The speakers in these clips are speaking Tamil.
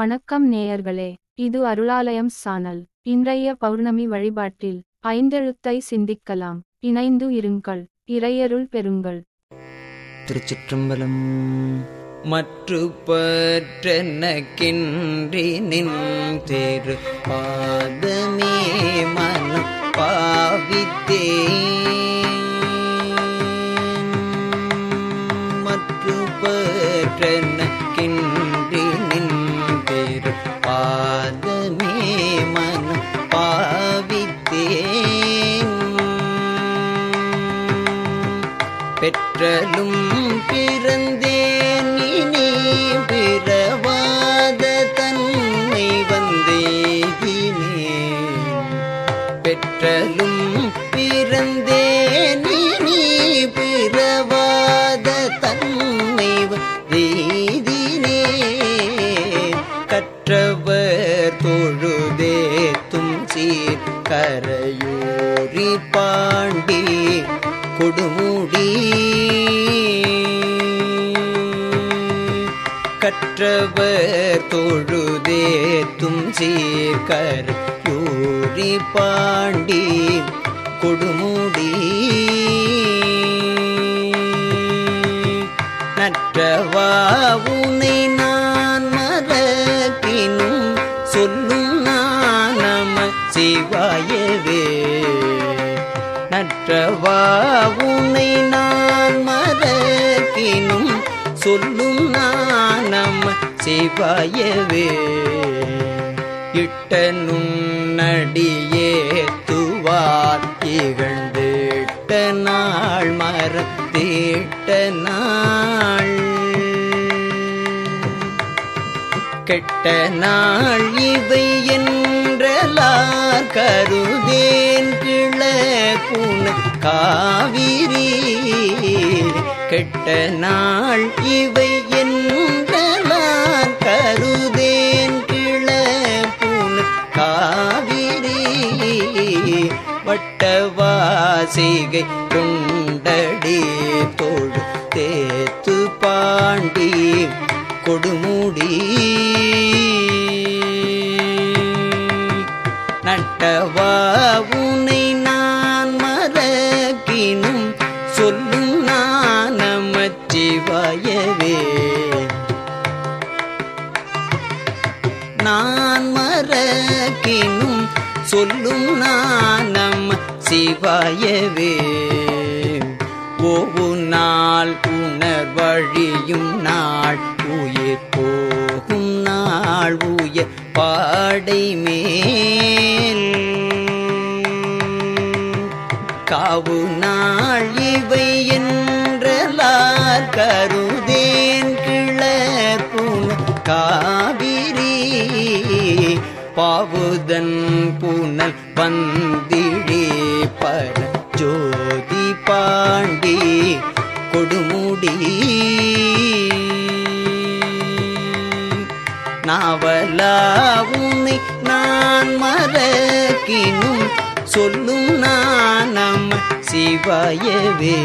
வணக்கம் நேயர்களே இது அருளாலயம் சானல். இன்றைய பௌர்ணமி வழிபாட்டில் ஐந்தெழுத்தை சிந்திக்கலாம். இணைந்து இருங்கள் இறையருள் பெறுங்கள். திருச்சிற்றம்பலம். மற்று பற்றெனக்கின்றி நின் பாதமே மனம் பாவித்தே. பெற்றலும் பிறந்தேன். இனி பிறவாத தன்னை வந்தேகினே பெற்றலும் பிறந்தேன். இனி பிறவாத தன்னை வந்தேதினே கற்றவர் தொழுதேத்தும் சீர் கரையூரி பாண்டி. கொடுமுடி. கற்றவர் தொழுதேத்தும் சீர்கர் யூரி பாண்டி கொடுமுடி. நற்றவா உனை நான் சொல்லும் நானம் சிவாயவே. இட்ட நுண்ணடியே துவார் இகழ்ந்திட்ட நாள் மரத்திட்ட நாள். கெட்ட நாள் இவை என்றலார் கருதேன் கிள புன காவிரி. கெட்ட நாள் இவை என்றலார் கருதேன் கிள காவிரி வட்டவாசிகை மறக்கினும் சொல்லும் நானம் சிவாயவே. ஓவு நாள் உணர் வழியும் நாள் உயிர் போகும் நாள் உயர் பாடை மேல். காவு நாள் இவை என்றலார் கருதேன் பாவுதன் பூனல் பந்திழே பர ஜோதி பாண்டி கொடுமுடி. நாவலாவுனை நான் மறக்கினும் சொல்லும் நான் நம்ம சிவாயவே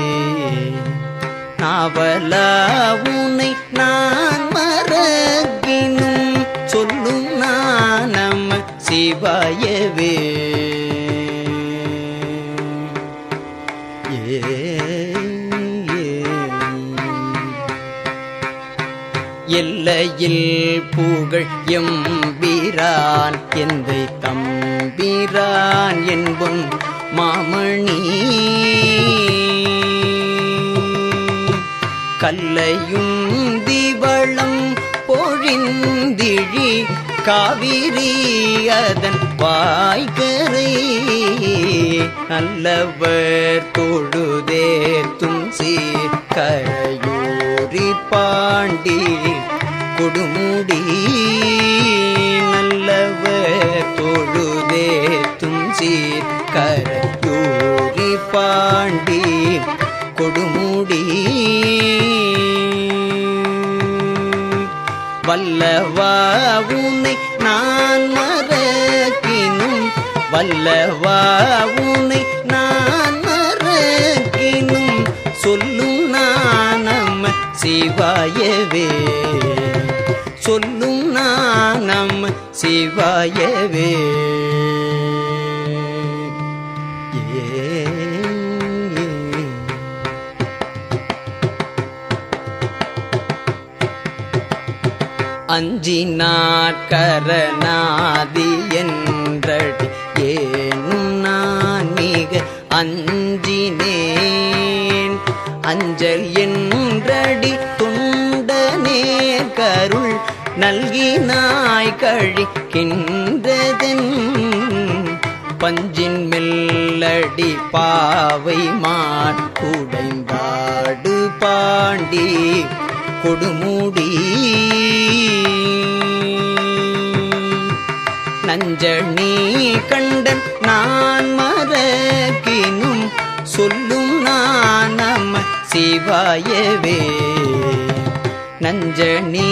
நாவலாவுனை நான் மறக்கினும் சொல்லும் சிவாயவே எல்லையில் புகழ் எம்பீரான் எந்தை தம்பீரான் என்பும் மாமணி. கல்லையும் திவளம் பொழிந்திழி காவிரி அதன் வாய்கரை நல்லவர் தொழுதேத்தும் சீர் கரையூரி பாண்டி கொடுமுடி. நல்லவர் தொழுதேத்தும் சீர் கரையூரி பாண்டி கொடுமுடி. வல்லவா உன்னை நான் மறக்கினும். வல்லவா உன்னை நான் மறக்கினும். சொல்லும் நான் சிவாயவே. சொல்லும் நான் சிவாயவே. அஞ்சி நாட்கரநாதி என்றடி. ஏனும் நான் மிக அஞ்சினேன். அஞ்சல் என்றடி துண்டனே கருள் நல்கினாய் கழிக்கின்றதென். பஞ்சின் மெல்லடி பாவை மான் குடைந்தாடு பாண்டி. கொடுமூடி. நஞ்சணி கண்டன் நான் மறக்கினும் சொல்லும் நான் நம சிவாயவே. நஞ்சணி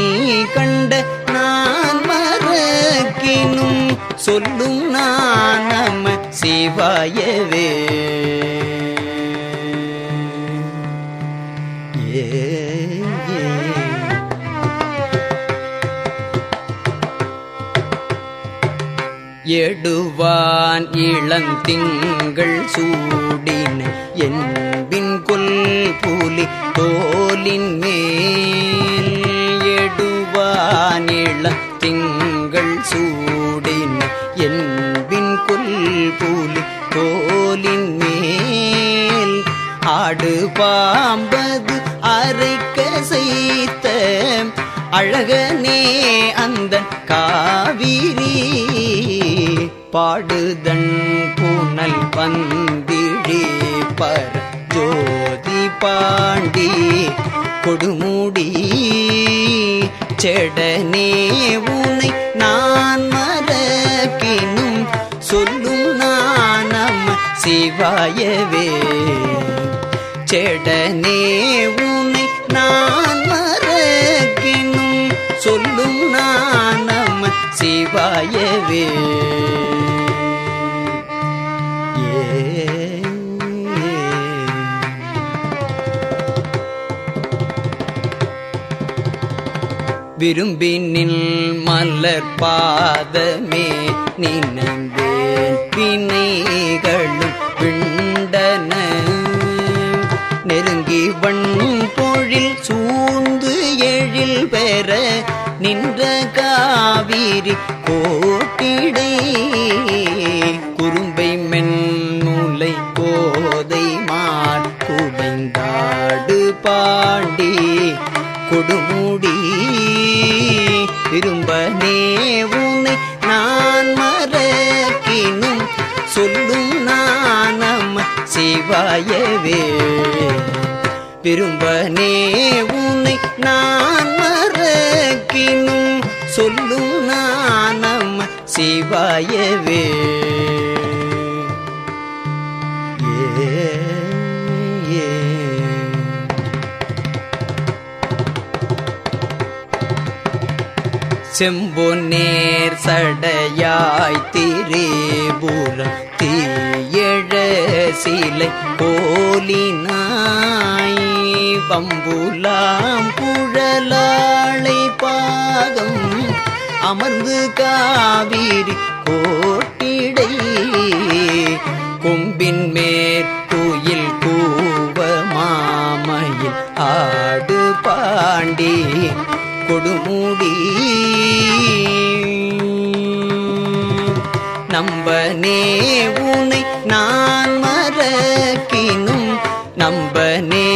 கண்ட நான் மறக்கினும் சொல்லும் நான் நம சிவாயவே. எடுவான் இளந்திங்கள் சூடின என்பின் கொல் புலி தோலின் மேல். எடுவான் இளந்திங்கள் சூடின என்பின் கொல் புலி தோலின் மேல். ஆடு பாம்பது அரைக்க செய்த அழகனே அந்த காவிரி பாடுதன் புனல் வந்திழி பர ஜோதி பாண்டி கொடுமுடி செடனே உனை நான் மறக்கினும் சொல்லும் நானம் சிவாயவே. செடனே உனை நான் மறக்கினும் சொல்லும் நான் சிவாயவே. விரும்பினில் மலர் பாதமே நினைந்தேன். வினைகளும் விண்டன. நெருங்கி வண் பொழில் சூழ்ந்து எழில் பெற நின்ற காவிரி கோட்டிடை. குறும்பை மென்முலை கோதை மான் குடைந்தாடு பாண்டி. கொடுமுடி விரும்பனே உன்னை நான் மறக்கினும் சொல்லும் நானம் சிவாயவே விரும்பனே உன்னை நான் சொல்லும் நானம் சிவாயவே. செம்பு நேர் சடையாய் திரேபுரம் தீயழ சிலை போலினாய். பம்புலாம் குழலாளை பாகம் அமர்ந்து காவிரி கோட்டிடை. கொம்பின் மேற்குயில் கூவ மாமையில் ஆடு பாண்டி கொடுமுடி. நம்பனே உனை நான் மறக்கினும் நம்பனே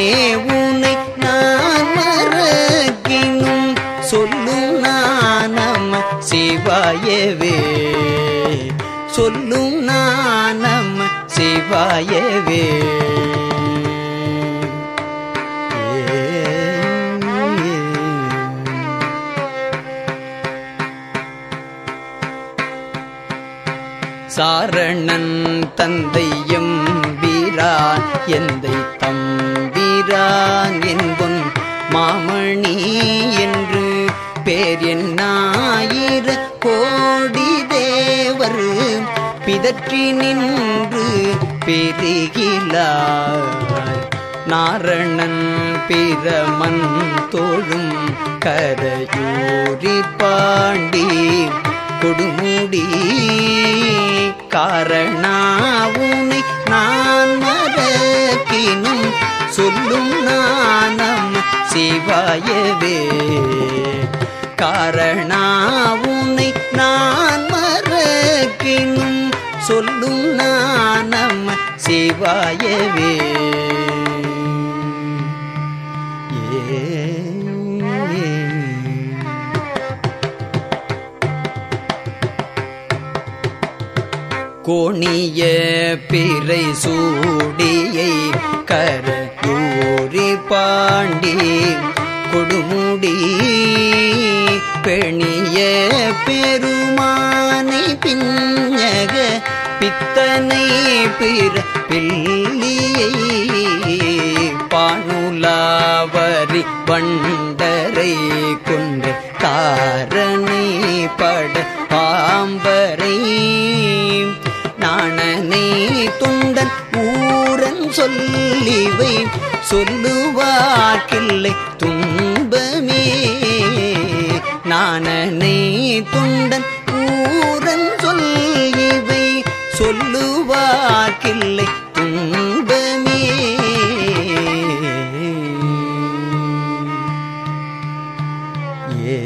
சிவாயவே. சொல்லும் நானம் சிவாயவே. சாரணன் தந்தையும் வீரான் எந்தை தம்பிரான் என்பும் மாமணி என்று பேர் என்னாயிர பிதற்றி நின்று பெருகிலார் நாரணன் பிரமன் தோழும் கரையூரி பாண்டி கொடுமுடி. காரணாவுனை நான் மறக்கினும் சொல்லும் நானம் சிவாயவே. காரணாவுனை நான் மறக்கினும் சொல்லும் நானம் சிவாயவே. கோணிய பிறை சூடியை கரையூரி பாண்டி. கொடுமுடி பெணிய பெருமானை பின்னக பித்தனை பிற பிள்ளியை பானுலாவரி வண்டரை கொண்டு தாரணை பட பாம்பரை நாணனை துண்டன் ஊரன் சொல்லிவை சொல்லுவாக்கில்லை துன்பமே. நாணனை துண்டன் சொல்லுவாக்கில்லை துன்பமே. ஏ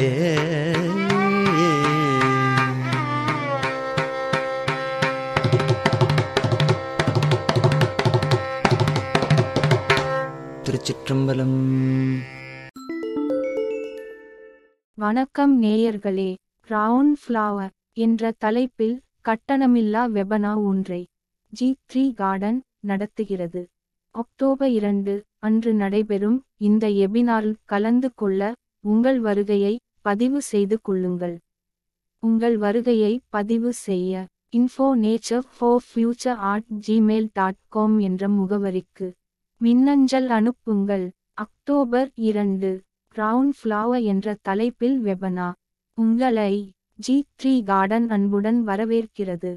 திருச்சிற்றம்பலம். வணக்கம் நேயர்களே ரவுண்ட் ஃப்ளவர் என்ற தலைப்பில் கட்டணமில்லா வெபனா ஒன்றை ஜி த்ரீ கார்டன் நடத்துகிறது. அக்டோபர் இரண்டு அன்று நடைபெறும் இந்த எபினாரில் கலந்து கொள்ள உங்கள் வருகையை பதிவு செய்து கொள்ளுங்கள். உங்கள் வருகையை பதிவு செய்ய info nature for future art Gmail dot com என்ற முகவரிக்கு மின்னஞ்சல் அனுப்புங்கள். அக்டோபர் இரண்டு ரவுண்ட் ஃப்ளவர் என்ற தலைப்பில் வெபனா. உங்களை ஜி த்ரீ கார்டன் அன்புடன் வரவேற்கிறது.